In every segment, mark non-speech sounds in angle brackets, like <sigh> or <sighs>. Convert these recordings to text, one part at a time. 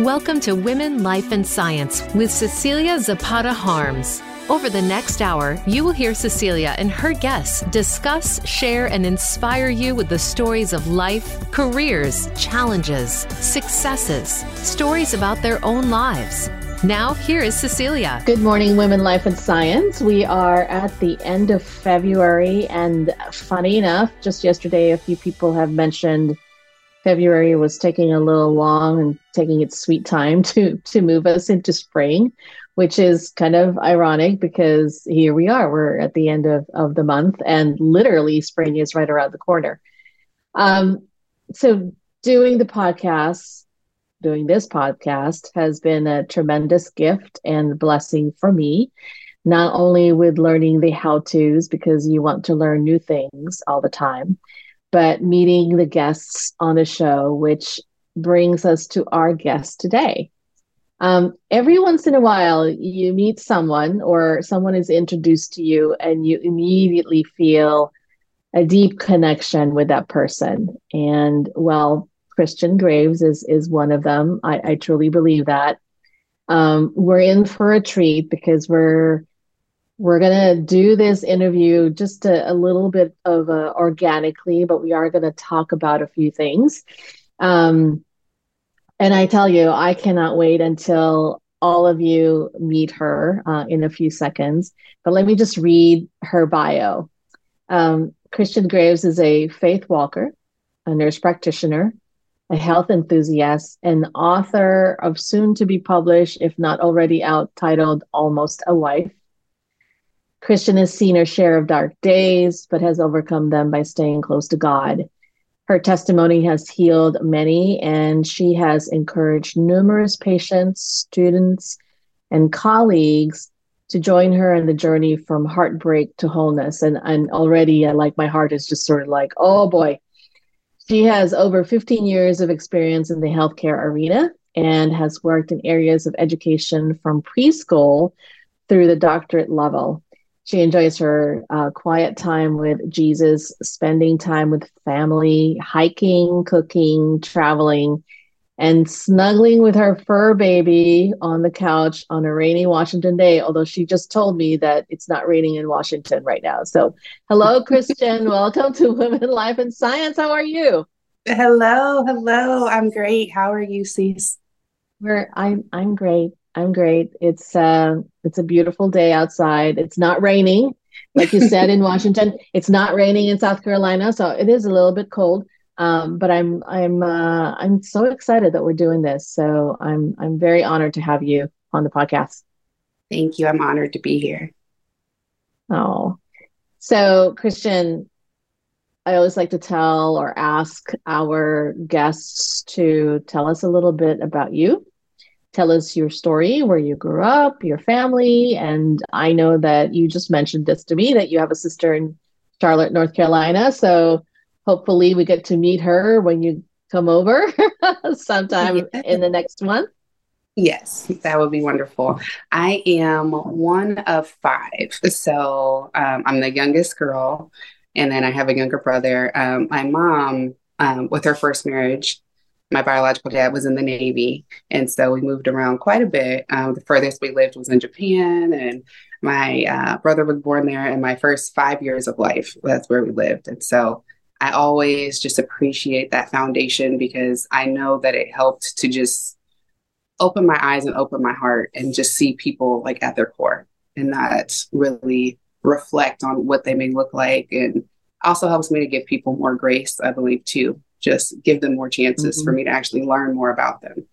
Welcome to Women, Life, and Science with Cecilia Zapata Harms. Over the next hour, you will hear Cecilia and her guests discuss, share, and inspire you with the stories of life, careers, challenges, successes, stories about their own lives. Now, here is Cecilia. Good morning, Women, Life, and Science. We are at the end of February, and funny enough, just yesterday, a few people have mentioned February was taking a little long and taking its sweet time <laughs> to to move us into spring, which is kind of ironic because here we are. We're at the end of, of the month and literally spring is right around the corner. Um, so doing the podcast, doing this podcast has been a tremendous gift and blessing for me. Not only with learning the how to's because you want to learn new things all the time, but meeting the guests on the show, which brings us to our guest today. Um, every once in a while, you meet someone or someone is introduced to you, and you immediately feel a deep connection with that person. And well, Christian Graves is is one of them. I, I truly believe that. Um, we're in for a treat because we're we're going to do this interview just a, a little bit of uh, organically, but we are going to talk about a few things. Um, and I tell you, I cannot wait until all of you meet her uh, in a few seconds. But let me just read her bio. Um, Christian Graves is a faith walker, a nurse practitioner, a health enthusiast, and author of soon to be published, if not already out, titled Almost a Wife Christian has seen her share of dark days, but has overcome them by staying close to God. Her testimony has healed many, and she has encouraged numerous patients, students, and colleagues to join her in the journey from heartbreak to wholeness. And, and already, uh, like, my heart is just sort of like, oh boy. She has over 15 years of experience in the healthcare arena and has worked in areas of education from preschool through the doctorate level. She enjoys her uh, quiet time with Jesus, spending time with family, hiking, cooking, traveling, and snuggling with her fur baby on the couch on a rainy Washington day. Although she just told me that it's not raining in Washington right now. So, hello, <laughs> Christian. Welcome to Women, Life, and Science. How are you? Hello, hello. I'm great. How are you, Cece? We're I'm I'm great. I'm great. It's uh, it's a beautiful day outside. It's not raining, like you said in <laughs> Washington. It's not raining in South Carolina, so it is a little bit cold. Um, but I'm I'm uh, I'm so excited that we're doing this. So I'm I'm very honored to have you on the podcast. Thank you. I'm honored to be here. Oh, so Christian, I always like to tell or ask our guests to tell us a little bit about you tell us your story, where you grew up, your family. And I know that you just mentioned this to me that you have a sister in Charlotte, North Carolina. So hopefully we get to meet her when you come over <laughs> sometime yeah. in the next month. Yes, that would be wonderful. I am one of five. So um, I'm the youngest girl, and then I have a younger brother. Um, my mom, um, with her first marriage, my biological dad was in the Navy. And so we moved around quite a bit. Um, the furthest we lived was in Japan. And my uh, brother was born there in my first five years of life. That's where we lived. And so I always just appreciate that foundation because I know that it helped to just open my eyes and open my heart and just see people like at their core and not really reflect on what they may look like. And also helps me to give people more grace, I believe, too just give them more chances mm-hmm. for me to actually learn more about them.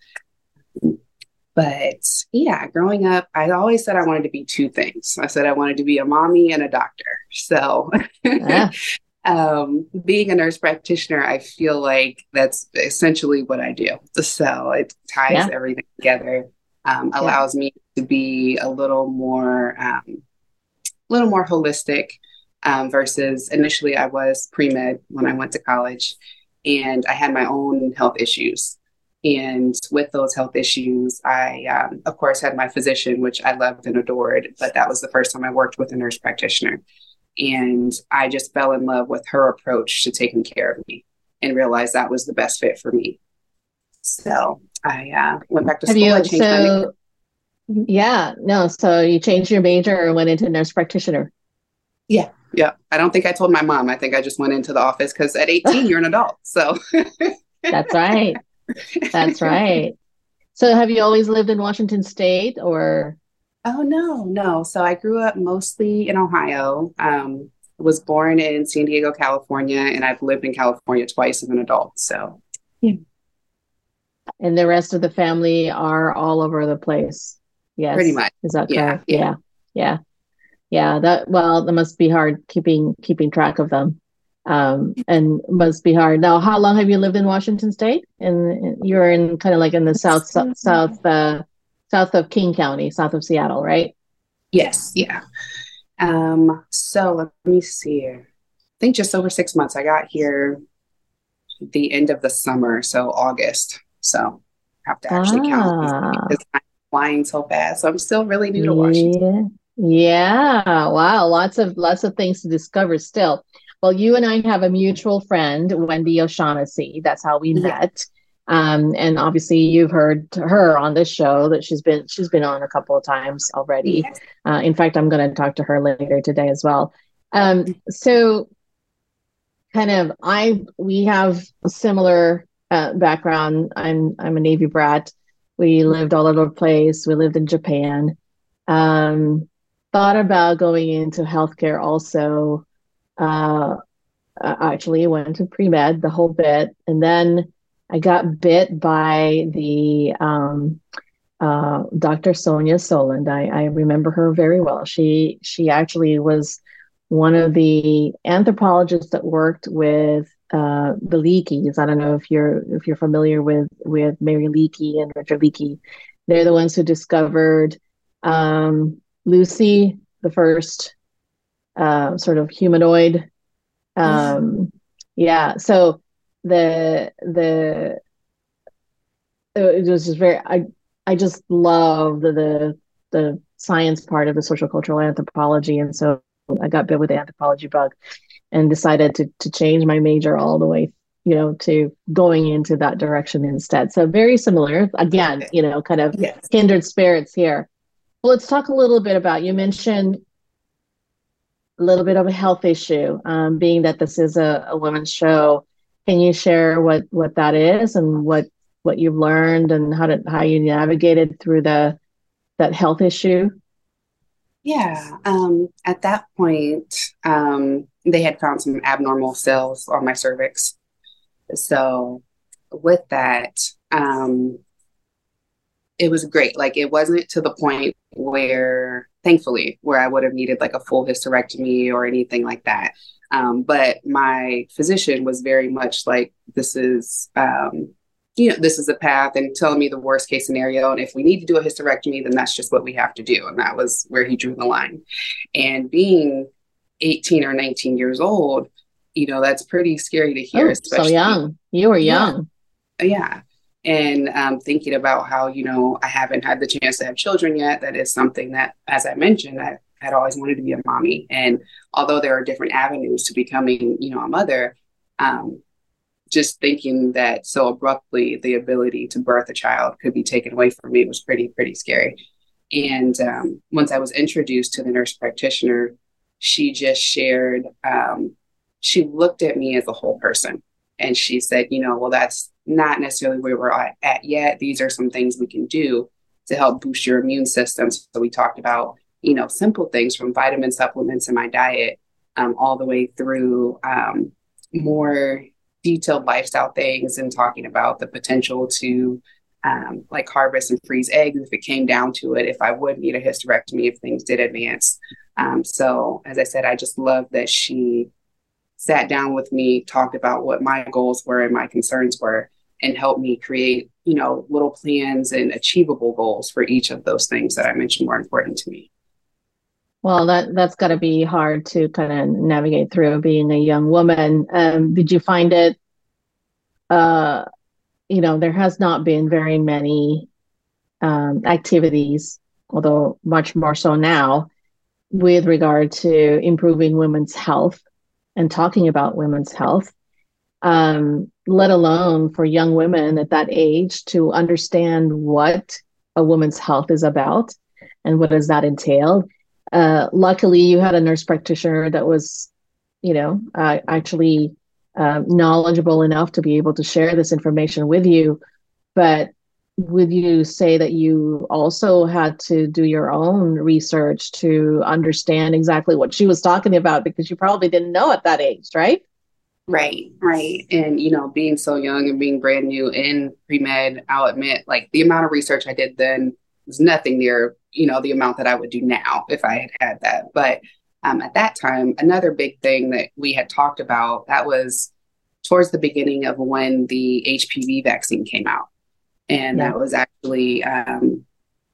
But yeah, growing up, I always said I wanted to be two things. I said I wanted to be a mommy and a doctor. So, yeah. <laughs> um, being a nurse practitioner, I feel like that's essentially what I do. So, it ties yeah. everything together, um, allows yeah. me to be a little more, um, a little more holistic. Um, versus initially, I was pre med when I went to college and I had my own health issues. And with those health issues, I, um, of course, had my physician, which I loved and adored, but that was the first time I worked with a nurse practitioner. And I just fell in love with her approach to taking care of me and realized that was the best fit for me. So I uh, went back to Have school. You, so, yeah, no. So you changed your major or went into nurse practitioner? Yeah, yeah. I don't think I told my mom. I think I just went into the office because at 18 you're an adult. So that's right. That's right. So have you always lived in Washington State or? Oh no, no. So I grew up mostly in Ohio. Um, was born in San Diego, California, and I've lived in California twice as an adult. So yeah. And the rest of the family are all over the place. Yes. Pretty much. Is that correct? Yeah. Yeah. Yeah. Yeah. That well, that must be hard keeping keeping track of them. Um, and must be hard. Now, how long have you lived in Washington State? And you're in kind of like in the south south south, uh, south of King County, south of Seattle, right? Yes. Yeah. Um, so let me see here. I think just over six months. I got here the end of the summer, so August. So I have to actually ah. count because I'm flying so fast. So I'm still really new to Washington. Yeah. Wow. Lots of lots of things to discover still. Well, you and I have a mutual friend, Wendy O'Shaughnessy. That's how we met. Um, and obviously you've heard her on this show that she's been she's been on a couple of times already. Uh, in fact, I'm going to talk to her later today as well. Um, so kind of I we have a similar uh, background. I'm I'm a Navy brat. We lived all over the place. We lived in Japan. Um, thought about going into healthcare also. Uh, actually went to pre med the whole bit, and then I got bit by the um, uh, Dr. Sonia Soland. I, I remember her very well. She she actually was one of the anthropologists that worked with uh, the Leakeys. I don't know if you're if you're familiar with with Mary Leakey and Richard Leakey. They're the ones who discovered um, Lucy, the first uh, sort of humanoid. Um, yeah, so the the it was just very I I just love the the the science part of the social cultural anthropology, and so I got bit with the anthropology bug, and decided to to change my major all the way you know to going into that direction instead. So very similar. Again, you know, kind of yes. kindred spirits here. Well, let's talk a little bit about you mentioned a little bit of a health issue, um, being that this is a, a women's show can you share what what that is and what what you've learned and how to how you navigated through the that health issue? Yeah. Um, at that point, um, they had found some abnormal cells on my cervix. So, with that, um, it was great. Like, it wasn't to the point where, thankfully, where I would have needed like a full hysterectomy or anything like that. Um, but my physician was very much like, this is, um, you know, this is a path and telling me the worst case scenario. And if we need to do a hysterectomy, then that's just what we have to do. And that was where he drew the line. And being 18 or 19 years old, you know, that's pretty scary to hear. Oh, so young. You were young. Yeah. yeah. And um, thinking about how, you know, I haven't had the chance to have children yet. That is something that, as I mentioned, I had always wanted to be a mommy. And although there are different avenues to becoming, you know, a mother, um, just thinking that so abruptly the ability to birth a child could be taken away from me was pretty, pretty scary. And um, once I was introduced to the nurse practitioner, she just shared, um, she looked at me as a whole person. And she said, you know, well, that's not necessarily where we're at yet. These are some things we can do to help boost your immune system. So we talked about you know, simple things from vitamin supplements in my diet um, all the way through um, more detailed lifestyle things and talking about the potential to um, like harvest and freeze eggs if it came down to it, if I would need a hysterectomy if things did advance. Um, so, as I said, I just love that she sat down with me, talked about what my goals were and my concerns were, and helped me create, you know, little plans and achievable goals for each of those things that I mentioned were important to me. Well, that that's got to be hard to kind of navigate through being a young woman. Um, did you find it? Uh, you know, there has not been very many um, activities, although much more so now, with regard to improving women's health and talking about women's health. Um, let alone for young women at that age to understand what a woman's health is about and what does that entail. Uh, luckily, you had a nurse practitioner that was, you know, uh, actually uh, knowledgeable enough to be able to share this information with you. But would you say that you also had to do your own research to understand exactly what she was talking about because you probably didn't know at that age, right? Right, right. And, you know, being so young and being brand new in pre med, I'll admit, like the amount of research I did then was nothing near, you know, the amount that I would do now if I had had that. But um, at that time, another big thing that we had talked about that was towards the beginning of when the HPV vaccine came out. And yeah. that was actually, um,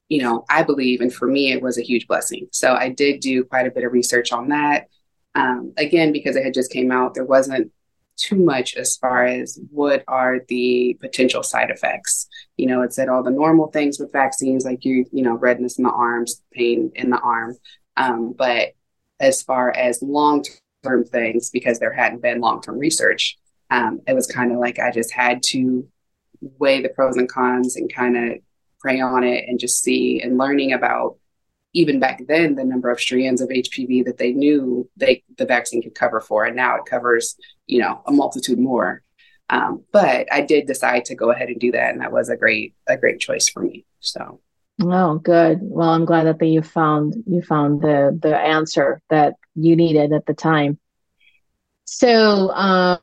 you know, I believe, and for me, it was a huge blessing. So I did do quite a bit of research on that. Um, again, because it had just came out, there wasn't too much as far as what are the potential side effects. You know, it said all the normal things with vaccines, like you, you know, redness in the arms, pain in the arm. Um, but as far as long term things, because there hadn't been long term research, um, it was kind of like I just had to weigh the pros and cons and kind of pray on it and just see and learning about even back then the number of strands of HPV that they knew they the vaccine could cover for, and now it covers you know a multitude more. Um, but I did decide to go ahead and do that, and that was a great a great choice for me. So. Oh, good. Well, I'm glad that you found you found the the answer that you needed at the time. So, um,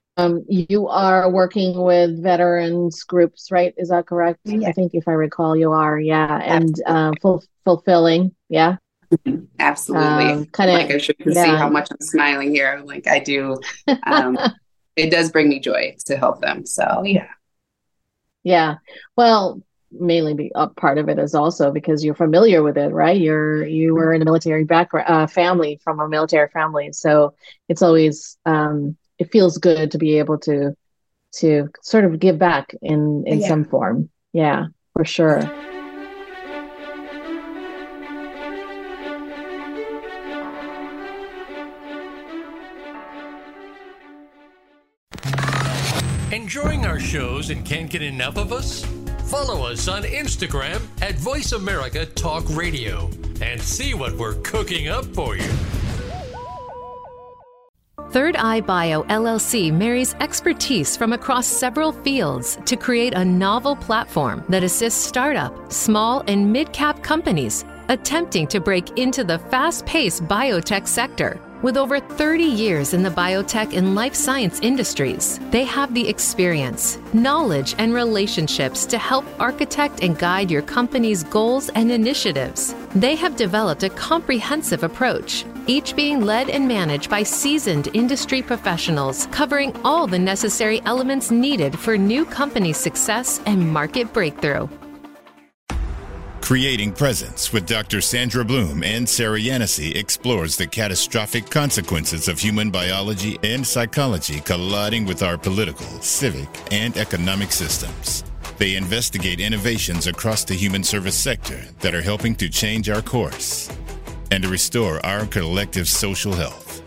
you are working with veterans groups, right? Is that correct? Yeah. I think if I recall, you are. Yeah, and uh, full, fulfilling. Yeah. Absolutely. Um, kind of like I should yeah. see how much I'm smiling here. Like I do. Um, <laughs> it does bring me joy to help them. So yeah. Yeah. Well, mainly be a part of it is also because you're familiar with it, right? You're you were in a military background uh, family from a military family, so it's always um, it feels good to be able to to sort of give back in in yeah. some form. Yeah, for sure. Enjoying our shows and can't get enough of us? Follow us on Instagram at Voice America Talk Radio and see what we're cooking up for you. Third Eye Bio LLC marries expertise from across several fields to create a novel platform that assists startup, small, and mid cap companies attempting to break into the fast paced biotech sector. With over 30 years in the biotech and life science industries, they have the experience, knowledge, and relationships to help architect and guide your company's goals and initiatives. They have developed a comprehensive approach, each being led and managed by seasoned industry professionals covering all the necessary elements needed for new company success and market breakthrough. Creating Presence with Dr. Sandra Bloom and Sarah Yanosy explores the catastrophic consequences of human biology and psychology colliding with our political, civic, and economic systems. They investigate innovations across the human service sector that are helping to change our course and to restore our collective social health.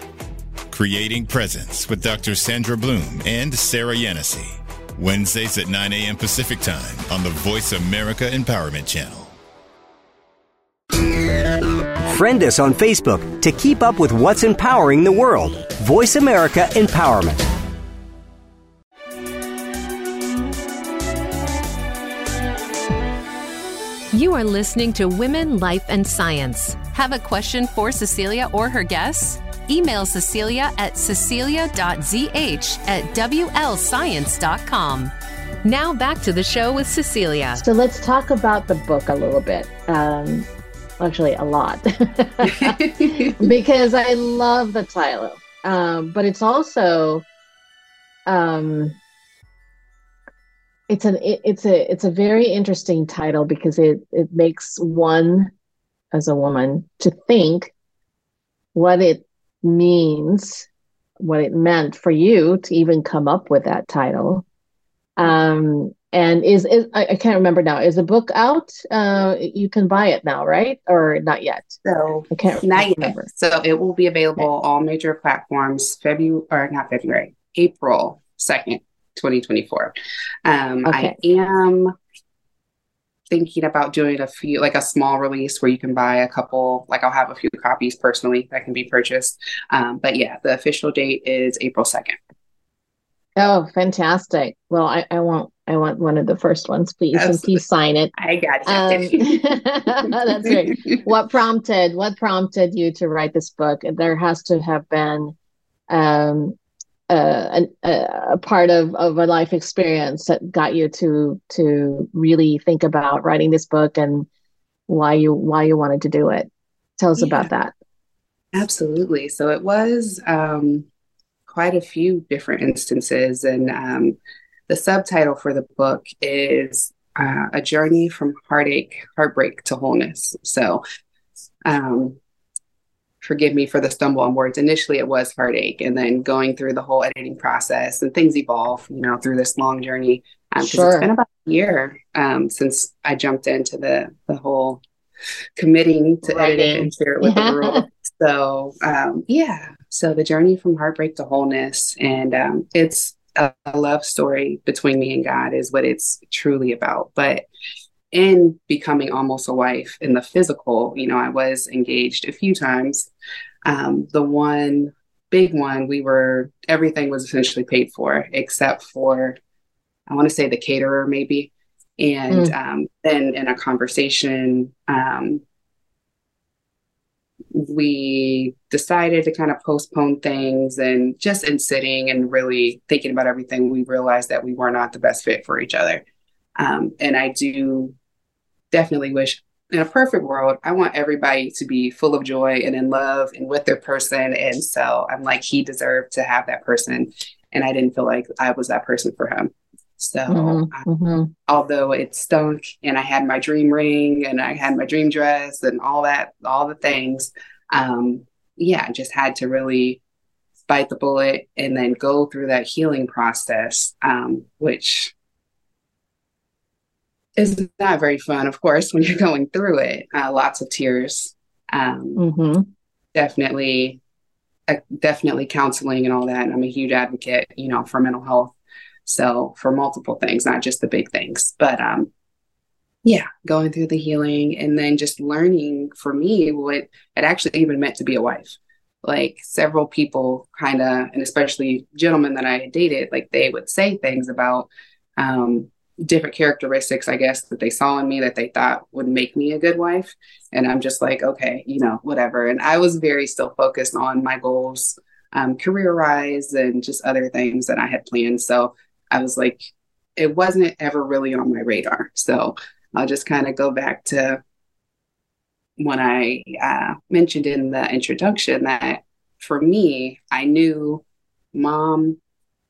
Creating Presence with Dr. Sandra Bloom and Sarah Yanosy. Wednesdays at 9 a.m. Pacific Time on the Voice America Empowerment Channel. Friend us on Facebook to keep up with what's empowering the world. Voice America Empowerment. You are listening to Women, Life, and Science. Have a question for Cecilia or her guests? Email Cecilia at cecilia.zh at wlscience.com. Now back to the show with Cecilia. So let's talk about the book a little bit. Um, actually a lot <laughs> because I love the title. Um, but it's also um, it's an it, it's a it's a very interesting title because it it makes one as a woman to think what it means what it meant for you to even come up with that title um, and is, is I, I, can't remember now. Is the book out? Uh, you can buy it now, right? Or not yet? So I can't not remember. Yet. So it will be available okay. all major platforms. February or not February, April second. 2024. Um, Okay. I am thinking about doing a few, like a small release where you can buy a couple, like I'll have a few copies personally that can be purchased. Um, but yeah, the official date is April 2nd. Oh, fantastic. Well, I, I want I want one of the first ones, please, and Absolutely. please sign it. I got Um, <laughs> that's great. <laughs> What prompted what prompted you to write this book? There has to have been um, uh, a, a part of, of a life experience that got you to to really think about writing this book and why you why you wanted to do it. Tell us Yeah. about that. Absolutely. So it was um, quite a few different instances. And um, the subtitle for the book is uh, A Journey from Heartache, Heartbreak to Wholeness. So um, forgive me for the stumble on words. Initially, it was heartache, and then going through the whole editing process and things evolve, you know, through this long journey. Because Sure. it's been about a year um, since I jumped into the the whole committing to edit it and share it with the world. <laughs> So um, yeah, so the journey from heartbreak to wholeness, and um, it's a, a love story between me and God is what it's truly about. But in becoming almost a wife in the physical, you know, I was engaged a few times. Um, the one big one, we were everything was essentially paid for except for I want to say the caterer maybe. And um, then in a conversation, um, we decided to kind of postpone things and just in sitting and really thinking about everything, we realized that we were not the best fit for each other. Um, and I do definitely wish in a perfect world, I want everybody to be full of joy and in love and with their person. And so I'm like, he deserved to have that person. And I didn't feel like I was that person for him. So, Mhm, um, mhm. although it stunk and I had my dream ring and I had my dream dress and all that, all the things, um, yeah, I just had to really bite the bullet and then go through that healing process, um, which is not very fun, of course, when you're <laughs> going through it. Uh, lots of tears, um, Mhm. definitely, uh, definitely counseling and all that. And I'm a huge advocate, you know, for mental health. So for multiple things, not just the big things, but um, yeah, going through the healing and then just learning for me what it actually even meant to be a wife. Like several people kind of, and especially gentlemen that I had dated, like they would say things about um, different characteristics, I guess, that they saw in me that they thought would make me a good wife. And I'm just like, okay, you know, whatever. And I was very still focused on my goals, um, career wise, and just other things that I had planned. So I was like, it wasn't ever really on my radar. So I'll just kind of go back to when I uh, mentioned in the introduction that for me, I knew mom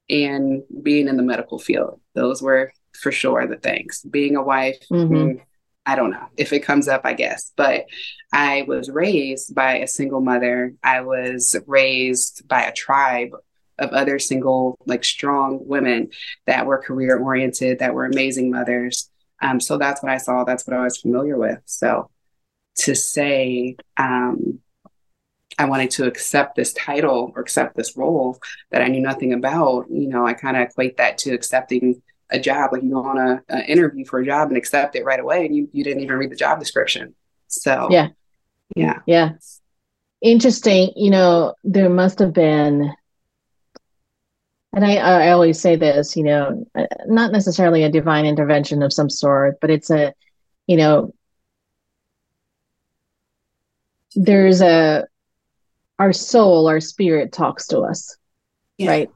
and being in the medical field. Those were for sure the things. Being a wife, Mhm. mm, I don't know if it comes up, I guess. But I was raised by a single mother. I was raised by a tribe of other single, like strong women that were career oriented, that were amazing mothers. Um, so that's what I saw. That's what I was familiar with. So to say, um, I wanted to accept this title or accept this role that I knew nothing about, you know, I kind of equate that to accepting a job. Like you go on a, a interview for a job and accept it right away, and you you didn't even read the job description. So Yeah. yeah, Yeah. Interesting. You know, there must have been, and I, I always say this, you know, not necessarily a divine intervention of some sort, but it's a, you know, there's a, our soul, our spirit talks to us, Yeah. right?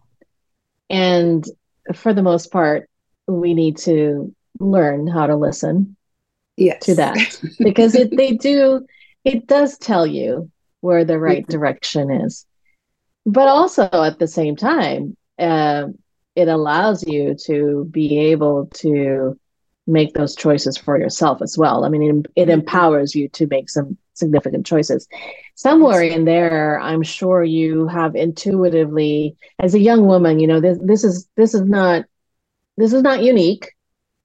And for the most part, we need to learn how to listen yes, to that. Because it they do it does tell you where the right direction is. But also at the same time uh, it allows you to be able to make those choices for yourself as well. I mean it, it empowers you to make some significant choices. Somewhere in there i'm sure you have intuitively as a young woman you know this this is this is not this is not unique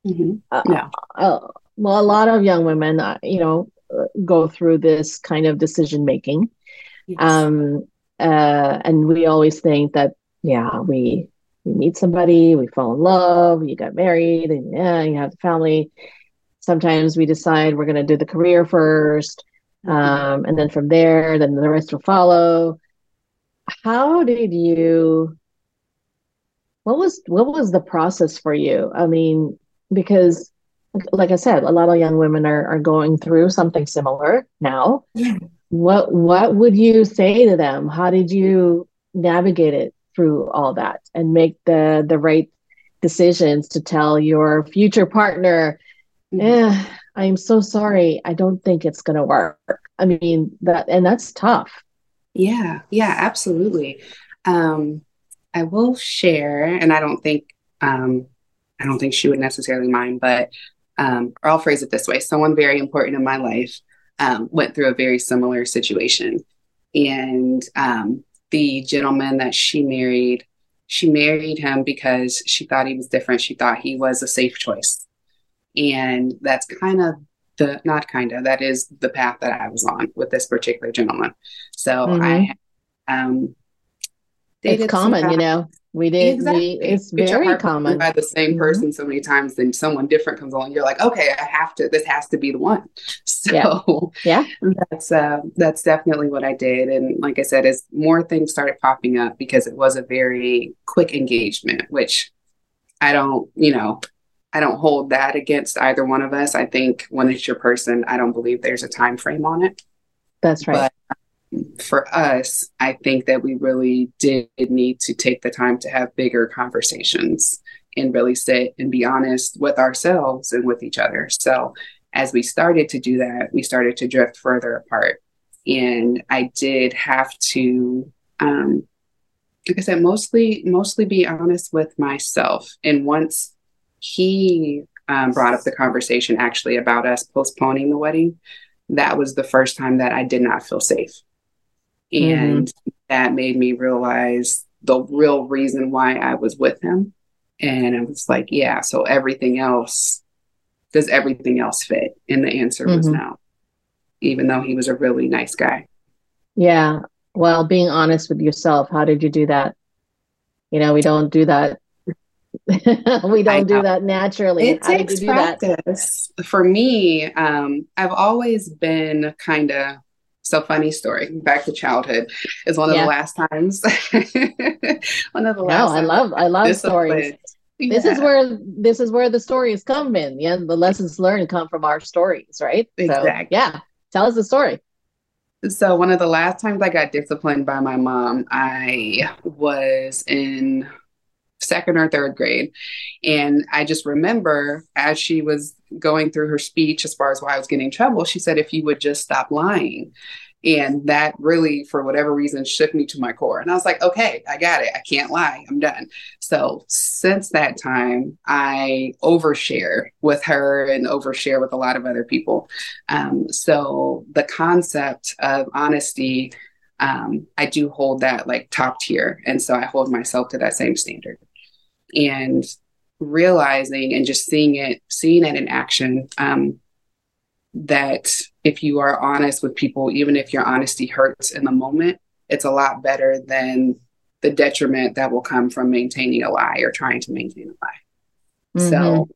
Mhm. uh, No. uh, well, a lot of young women, uh, you know, uh, go through this kind of decision making. Yes. Um, uh, and we always think that, yeah, we we meet somebody, we fall in love, you got married, and yeah, you have the family. Sometimes we decide we're going to do the career first, um, and then from there, then the rest will follow. How did you? What was what was the process for you? I mean, because like I said, a lot of young women are, are going through something similar now. Yeah. What what would you say to them? How did you navigate it through all that and make the the right decisions to tell your future partner, yeah, I'm so sorry. I don't think it's gonna work. I mean that and that's tough. Yeah, yeah, absolutely. Um, I will share, and I don't think um, I don't think she would necessarily mind, but um, or I'll phrase it this way someone very important in my life um, went through a very similar situation. And um, the gentleman that she married, she married him because she thought he was different. She thought he was a safe choice. And that's kind of the, not kind of, that is the path that I was on with this particular gentleman. So mm-hmm. I, um, it's common, you know, we did. Exactly. We, it's very common. By the same mm-hmm. person mm-hmm. so many times, then someone different comes along. You're like, okay, I have to. This has to be the one. <laughs> So yeah, yeah. that's uh, that's definitely what I did. And like I said, as more things started popping up because it was a very quick engagement, which I don't, you know, I don't hold that against either one of us. I think when it's your person, I don't believe there's a time frame on it. That's right. But for us, I think that we really did need to take the time to have bigger conversations and really sit and be honest with ourselves and with each other. So, as we started to do that, we started to drift further apart. And I did have to, um, like I said, mostly mostly be honest with myself. And once he um, brought up the conversation actually about us postponing the wedding, that was the first time that I did not feel safe. Mm-hmm. And mm-hmm. that made me realize the real reason why I was with him. And I was like, yeah, so everything else, does everything else fit? And the answer mm-hmm. was no, even though he was a really nice guy. Yeah. Well, being honest with yourself, how did you do that? You know, we don't do that. <laughs> we don't do that naturally. It how takes practice. For me, um, I've always been kind of so funny story. Back to childhood is one of yeah. the last times. <laughs> one of the last. No, I love I love stories. Yeah. This is where this is where the stories come in. Yeah, the lessons learned come from our stories, right? Exactly. So, yeah, tell us the story. So one of the last times I got disciplined by my mom, I was in second or third grade. And I just remember as she was going through her speech, as far as why I was getting in trouble, she said, if you would just stop lying. And that really, for whatever reason, shook me to my core. And I was like, okay, I got it. I can't lie. I'm done. So since that time, I overshare with her and overshare with a lot of other people. Um, so the concept of honesty, um, I do hold that like top tier. And so I hold myself to that same standard and realizing and just seeing it, seeing it in action. Um, that if you are honest with people, even if your honesty hurts in the moment, it's a lot better than the detriment that will come from maintaining a lie or trying to maintain a lie. Mm-hmm. So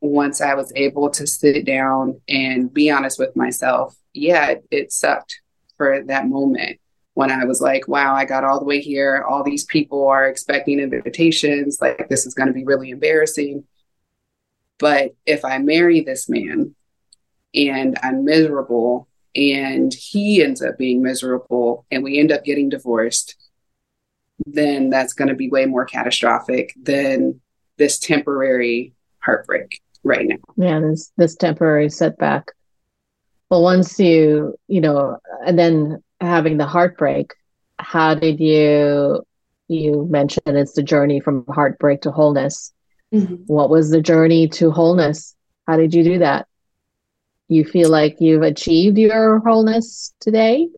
once I was able to sit down and be honest with myself, yeah, it, it sucked for that moment when I was like, wow, I got all the way here. All these people are expecting invitations. Like, this is going to be really embarrassing. But if I marry this man and I'm miserable and he ends up being miserable and we end up getting divorced, then that's going to be way more catastrophic than this temporary heartbreak right now. Yeah, this this temporary setback. Well, once you, you know, and then having the heartbreak, how did you you mentioned it's the journey from heartbreak to wholeness. Mm-hmm. What was the journey to wholeness? How did you do that? You feel like you've achieved your wholeness today?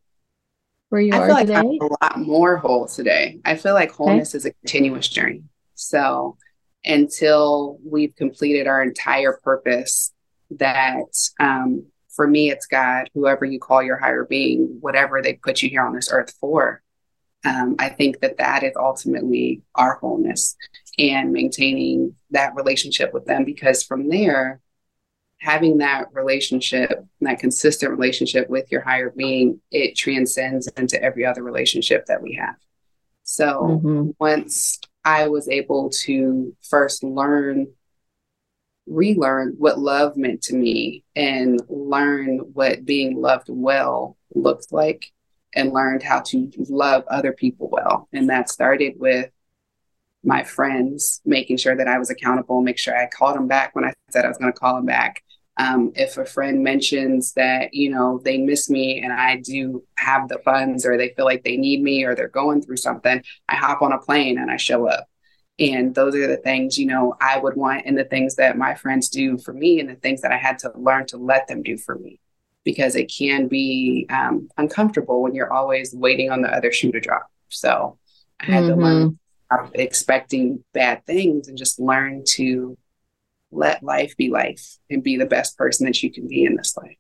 Where you I are feel like today? I'm a lot more whole today. I feel like wholeness okay. is a continuous journey. So until we've completed our entire purpose, that um, for me, it's God, whoever you call your higher being, whatever they put you here on this earth for. um, I think that that is ultimately our wholeness and maintaining that relationship with them because from there, having that relationship, that consistent relationship with your higher being, it transcends into every other relationship that we have. So mm-hmm. once I was able to first learn, relearn what love meant to me and learn what being loved well looks like and learned how to love other people well. And that started with my friends, making sure that I was accountable, make sure I called them back when I said I was going to call them back. Um, if a friend mentions that, you know, they miss me and I do have the funds or they feel like they need me or they're going through something, I hop on a plane and I show up. And those are the things, you know, I would want and the things that my friends do for me and the things that I had to learn to let them do for me because it can be um, uncomfortable when you're always waiting on the other shoe to drop. So I had mm-hmm. to learn expecting bad things and just learn to let life be life and be the best person that you can be in this life.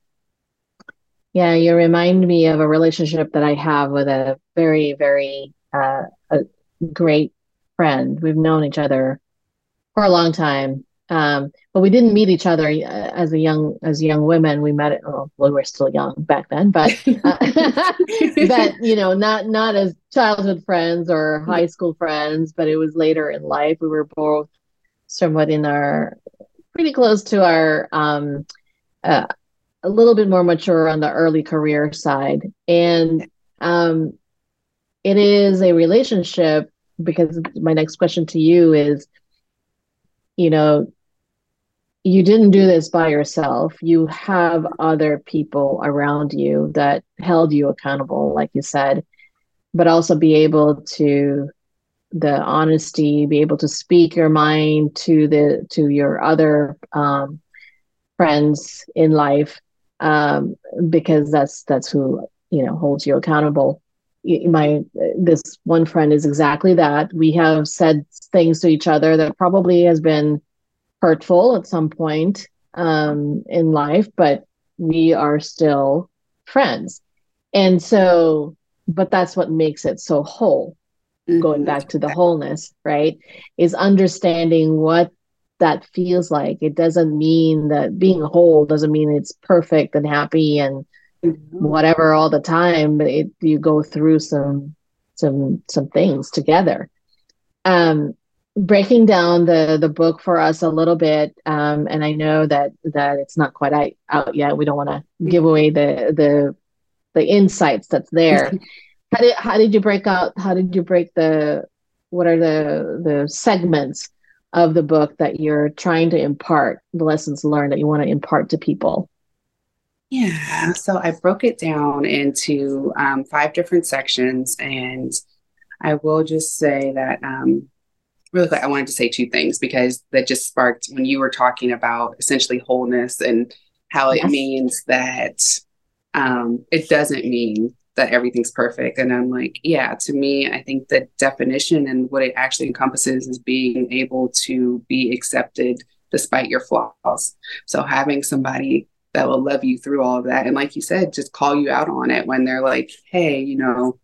Yeah, you remind me of a relationship that I have with a very, very uh, a great friend. We've known each other for a long time, um, but we didn't meet each other uh, as a young as young women. We met. Well, we were still young back then, but uh, <laughs> but you know, not not as childhood friends or high school friends. But it was later in life. We were both somewhat in our pretty close to our um, uh, a little bit more mature on the early career side, and um, it is a relationship because my next question to you is you know you didn't do this by yourself you have other people around you that held you accountable like you said but also be able to the honesty, be able to speak your mind to the to your other um, friends in life, um, because that's that's who you know holds you accountable. My this one friend is exactly that. We have said things to each other that probably has been hurtful at some point um, in life, but we are still friends, and so. But that's what makes it so whole mm-hmm. going back to the wholeness, right? Is understanding what that feels like. It doesn't mean that being whole doesn't mean it's perfect and happy and. Whatever all the time. But it, you go through some some some things together. Um, breaking down the the book for us a little bit, um, and I know that that it's not quite out yet. We don't want to give away the the the insights that's there. <laughs> How did how did you break out? How did you break the what are the the segments of the book that you're trying to impart the lessons learned that you want to impart to people? Yeah, so I broke it down into um, five different sections, and I will just say that um, really quick, I wanted to say two things because that just sparked when you were talking about essentially wholeness and how yes. it means that um, it doesn't mean that everything's perfect. And I'm like, yeah, to me, I think the definition and what it actually encompasses is being able to be accepted despite your flaws. So having somebody that will love you through all of that. And like you said, just call you out on it when they're like, hey, you know,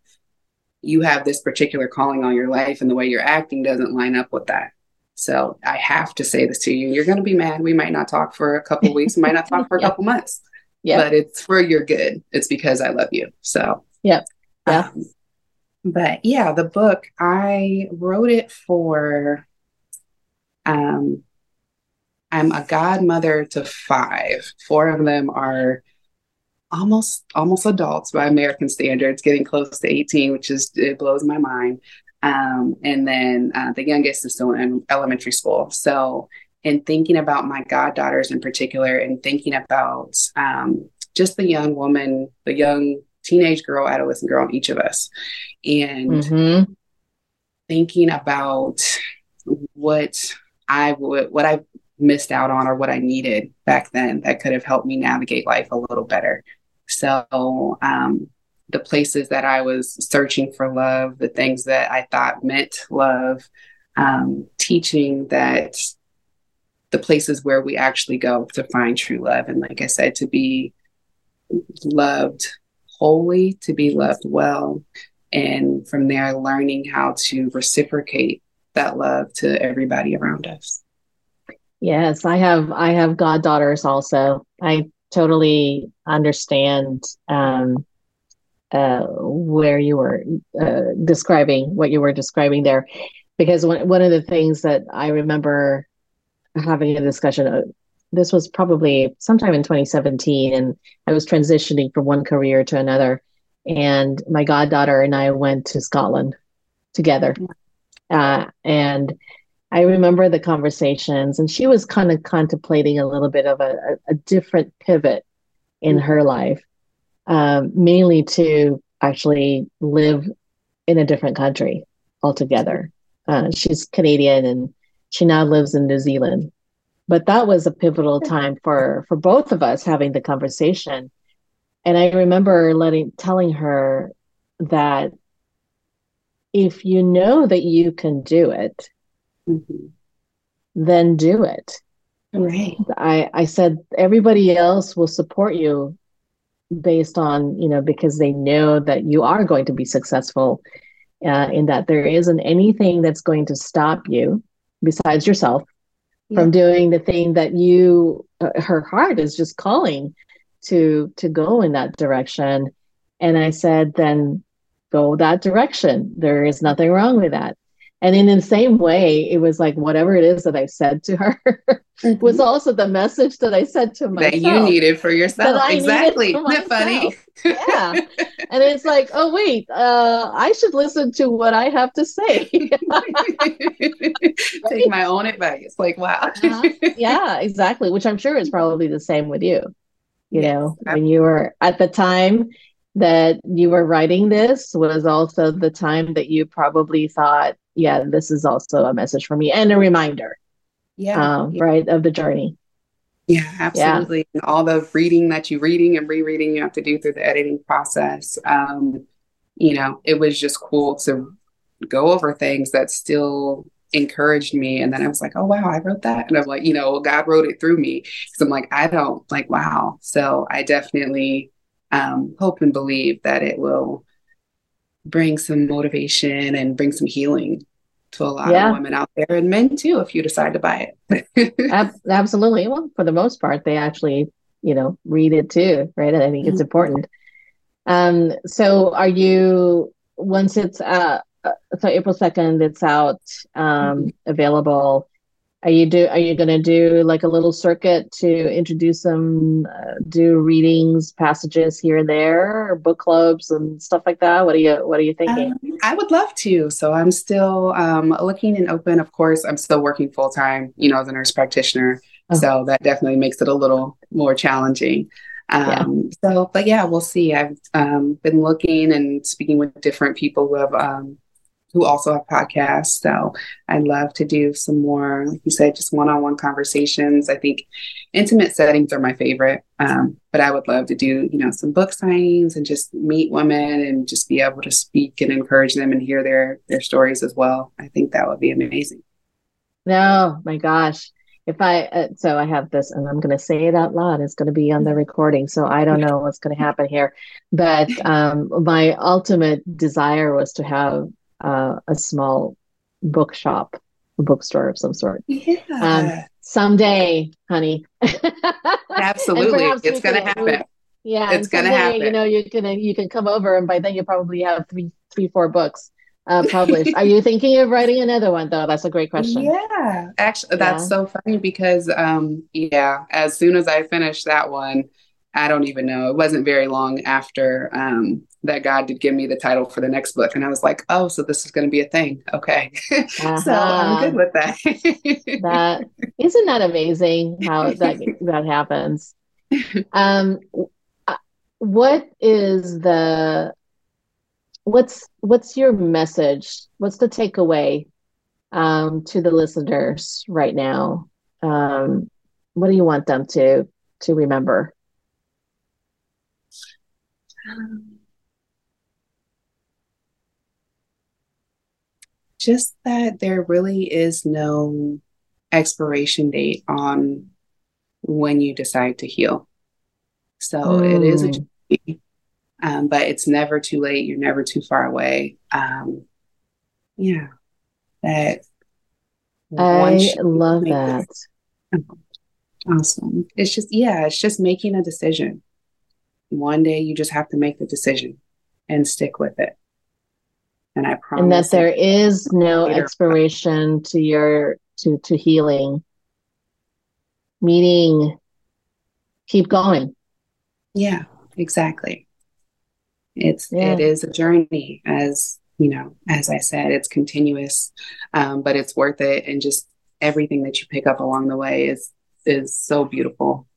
you have this particular calling on your life and the way you're acting doesn't line up with that. So I have to say this to you. You're going to be mad. We might not talk for a couple <laughs> weeks, we might not talk for a yeah. couple months yeah. but it's for your good. It's because I love you. So, yeah. Yeah. Um, but yeah, the book, I wrote it for, um, I'm a godmother to five. Four of them are almost almost adults by American standards, getting close to 18, which is it blows my mind. Um, and then uh, the youngest is still in elementary school. So in thinking about my goddaughters in particular and thinking about um, just the young woman, the young teenage girl, adolescent girl in each of us. And mm-hmm. thinking about what I would, what I missed out on or what I needed back then that could have helped me navigate life a little better. So, um, the places that I was searching for love, the things that I thought meant love, um, teaching that the places where we actually go to find true love. And like I said, to be loved wholly, to be loved well, and from there learning how to reciprocate that love to everybody around us yes i have i have goddaughters also. I totally understand um, uh, where you were uh, describing what you were describing there. Because one, one of the things that i remember having a discussion uh, this was probably sometime in 2017 and i was transitioning from one career to another and my goddaughter and I went to Scotland together. Uh, and I remember the conversations, and she was kind of contemplating a little bit of a, a, different pivot in mm-hmm. her life, um, mainly to actually live in a different country altogether. Uh, she's Canadian and she now lives in New Zealand. But that was a pivotal <laughs> time for for both of us having the conversation and I remember letting telling her that if you know that you can do it, mm-hmm. then do it. Right. I, I said everybody else will support you based on, you know, because they know that you are going to be successful uh, in that there isn't anything that's going to stop you besides yourself yeah. from doing the thing that you, uh, her heart is just calling to to go in that direction and i said then go that direction there is nothing wrong with that and in the same way it was like whatever it is that i said to her <laughs> mm-hmm. was also the message that i said to myself that you needed for yourself. Exactly. isn't that funny? Yeah. <laughs> And it's like oh wait uh i should listen to what i have to say. <laughs> Take my own advice. Like wow. Uh-huh. yeah exactly. Which i'm sure is probably the same with you. You yes, know when you were at the time that you were writing this was also the time that you probably thought yeah this is also a message for me and a reminder yeah, um, yeah. right of the journey yeah absolutely yeah. all the reading that you reading and rereading you have to do through the editing process um, you know it was just cool to go over things that still encouraged me. And then I was like, oh, wow, I wrote that. And I'm like, you know, God wrote it through me. Because I'm like, I don't like, wow. So I definitely um, hope and believe that it will bring some motivation and bring some healing to a lot yeah. of women out there and men too, if you decide to buy it. <laughs> Absolutely. Well, for the most part, they actually, you know, read it too, right? And I think mm-hmm. it's important. Um, so are you once it's uh uh, so April second, it's out, um, mm-hmm. available. Are you do? Are you going to do like a little circuit to introduce them, uh, do readings, passages here and there, or book clubs and stuff like that? What are you What are you thinking? Um, I would love to. So I'm still um, looking and open. Of course, I'm still working full time. You know, as a nurse practitioner. Oh. So that definitely makes it a little more challenging. Um, yeah. So, but yeah, we'll see. I've um, been looking and speaking with different people who have um, who also have podcasts. So I'd love to do some more, like you said, just one on one conversations. I think intimate settings are my favorite. Um, but I would love to do, you know, some book signings and just meet women and just be able to speak and encourage them and hear their their stories as well. I think that would be amazing. No, my gosh. If I uh, so I have this and I'm going to say it out loud. It's going to be on the recording, so I don't know what's going to happen here. But um, my ultimate desire was to have uh, a small bookshop, a bookstore of some sort. Yeah. Um, someday, honey. <laughs> Absolutely, it's going to happen. Yeah, it's going to happen. You know, you can you can come over, and by then you probably have three, three, four books uh, published. Are you <laughs> thinking of writing another one though? That's a great question. Yeah, actually, that's yeah. so funny because um, yeah, as soon as I finish that one, I don't even know. It wasn't very long after um, that God did give me the title for the next book. And I was like, oh, so this is going to be a thing. Okay. Uh-huh. <laughs> so I'm good with that. <laughs> that isn't that amazing how that, that happens. Um, uh, what is the, what's, what's your message? What's the takeaway um, to the listeners right now? Um, what do you want them to, to remember? Um, <sighs> just that there really is no expiration date on when you decide to heal. So mm. it is a mm. journey. Um, but it's never too late. You're never too far away. Um, yeah, that. I love that. Awesome. It's just, yeah, it's just making a decision. One day you just have to make the decision and stick with it. And I promise. And that there is no expiration to your to to healing. Meaning keep going. Yeah, exactly. It's yeah. it is a journey as you know, as I said, it's continuous, um, but it's worth it. And just everything that you pick up along the way is is so beautiful,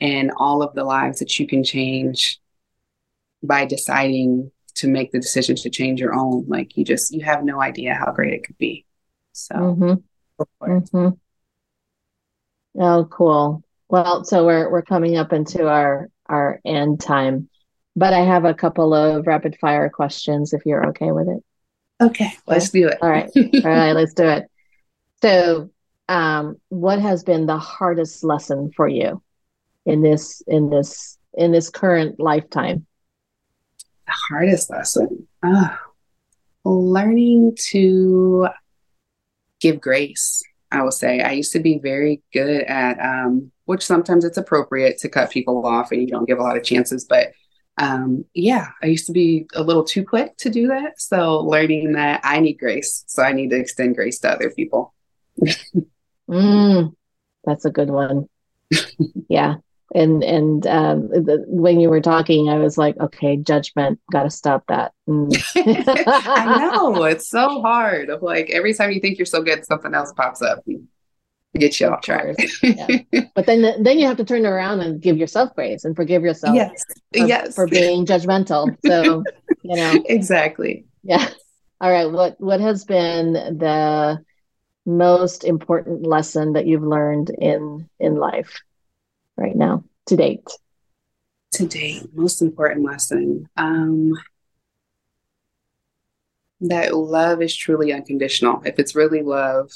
and all of the lives that you can change by deciding to make the decision to change your own. Like you just you have no idea how great it could be. So. Mm-hmm. Mm-hmm. Oh, cool. Well, so we're we're coming up into our our end time, but I have a couple of rapid fire questions if you're okay with it. Okay, let's do it. All right, all right, let's do it. So, um, what has been the hardest lesson for you in this in this in this current lifetime? The hardest lesson, oh, learning to give grace. I will say I used to be very good at um, which sometimes it's appropriate to cut people off and you don't give a lot of chances. But um, yeah, I used to be a little too quick to do that. So learning that I need grace. So I need to extend grace to other people. <laughs> mm, that's a good one. <laughs> yeah. And and um, the, when you were talking, I was like, okay, judgment, got to stop that. Mm. <laughs> I know <laughs> it's so hard. Of like every time you think you're so good, something else pops up get you off track. yeah. <laughs> But then then you have to turn around and give yourself grace and forgive yourself. Yes. For, yes. For being judgmental. So, you know. Exactly. Yeah. All right. What what has been the most important lesson that you've learned in in life right now to date? To date, most important lesson. Um that love is truly unconditional. If it's really love,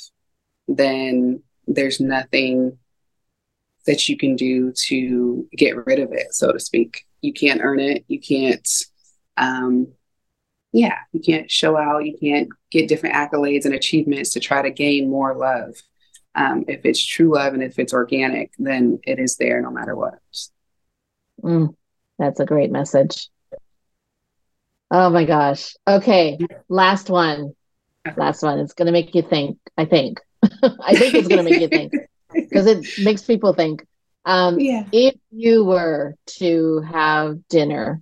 then there's nothing that you can do to get rid of it, so to speak. You can't earn it. You can't, um, yeah, you can't show out. You can't get different accolades and achievements to try to gain more love. Um, if it's true love and if it's organic, then it is there no matter what. Mm, that's a great message. Oh my gosh. Okay. Last one. Last one. It's going to make you think, I think. <laughs> I think it's going to make you think because it makes people think. Um, yeah. If you were to have dinner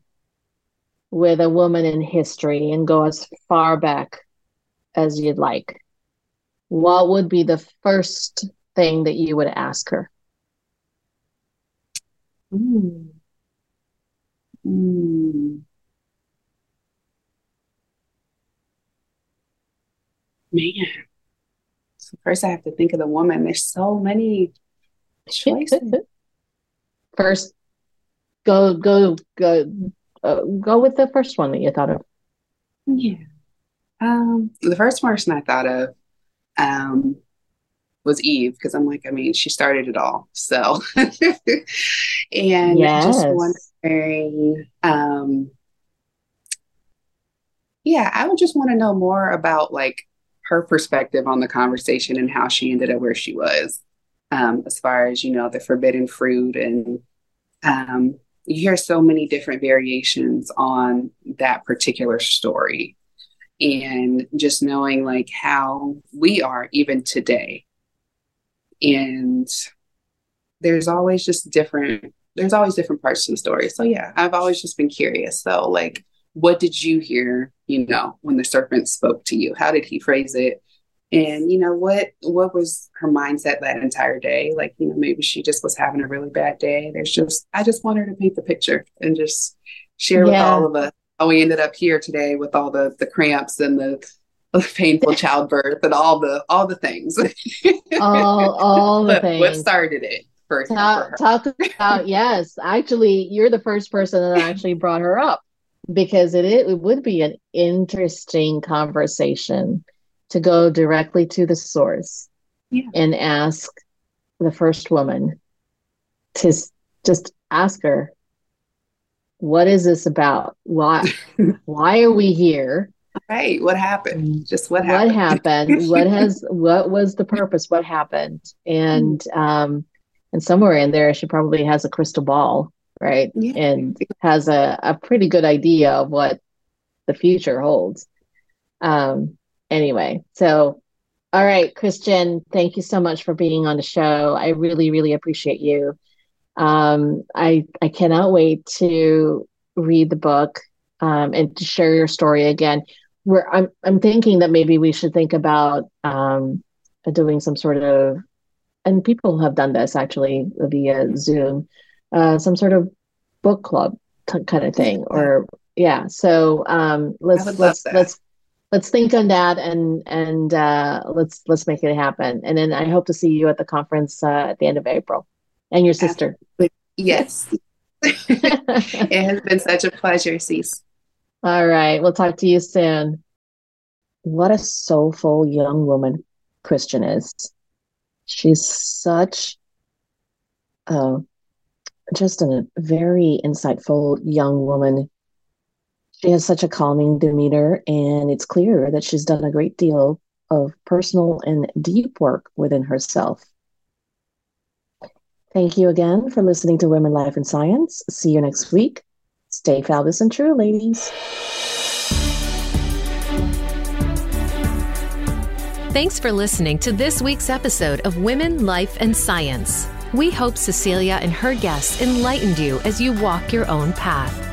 with a woman in history and go as far back as you'd like, what would be the first thing that you would ask her? Mm. Mm. Man. So first, I have to think of the woman. There's so many choices. <laughs> first, go go go uh, go with the first one that you thought of. Yeah. Um, the first person I thought of um, was Eve because I'm like, I mean, she started it all. So, <laughs> and yes. just wondering, um, yeah, I would just want to know more about like her perspective on the conversation and how she ended up where she was, um, as far as you know the forbidden fruit and um, you hear so many different variations on that particular story and just knowing like how we are even today. And there's always just different there's always different parts to the story. So yeah i've always just been curious so like what did you hear you know when the serpent spoke to you? How did he phrase it? And you know what what was her mindset that entire day? Like you know maybe she just was having a really bad day. There's just i just want her to paint the picture and just share yeah. with all of us how we ended up here today with all the the cramps and the, the painful <laughs> childbirth and all the all the things. <laughs> All all the things what started it first talk, talk about <laughs> yes actually you're the first person that actually brought her up because it, it would be an interesting conversation to go directly to the source yeah. and ask the first woman to just ask her what is this about? Why <laughs> why are we here? Right. What happened? Just what happened? What happened? what has <laughs> what was the purpose? What happened? And um and somewhere in there she probably has a crystal ball, right? Yeah. And has a, a pretty good idea of what the future holds. Um anyway, so all right, Christian, thank you so much for being on the show. I really, really appreciate you. Um, I I cannot wait to read the book um, and to share your story again. Where I'm I'm thinking that maybe we should think about um, doing some sort of, and people have done this actually via Zoom, uh, some sort of book club t- kind of thing, or yeah. So um, let's let's let's let's think on that and and uh, let's let's make it happen. And then I hope to see you at the conference uh, at the end of April and your sister. Yes. it has been such a pleasure, Cece. All right. We'll talk to you soon. What a soulful young woman Christian is. She's such uh, just a very insightful young woman. She has such a calming demeanor, and it's clear that she's done a great deal of personal and deep work within herself. Thank you again for listening to Women, Life, and Science. See you next week. Stay fabulous and true, ladies. Thanks for listening to this week's episode of Women, Life, and Science. We hope Cecilia and her guests enlightened you as you walk your own path.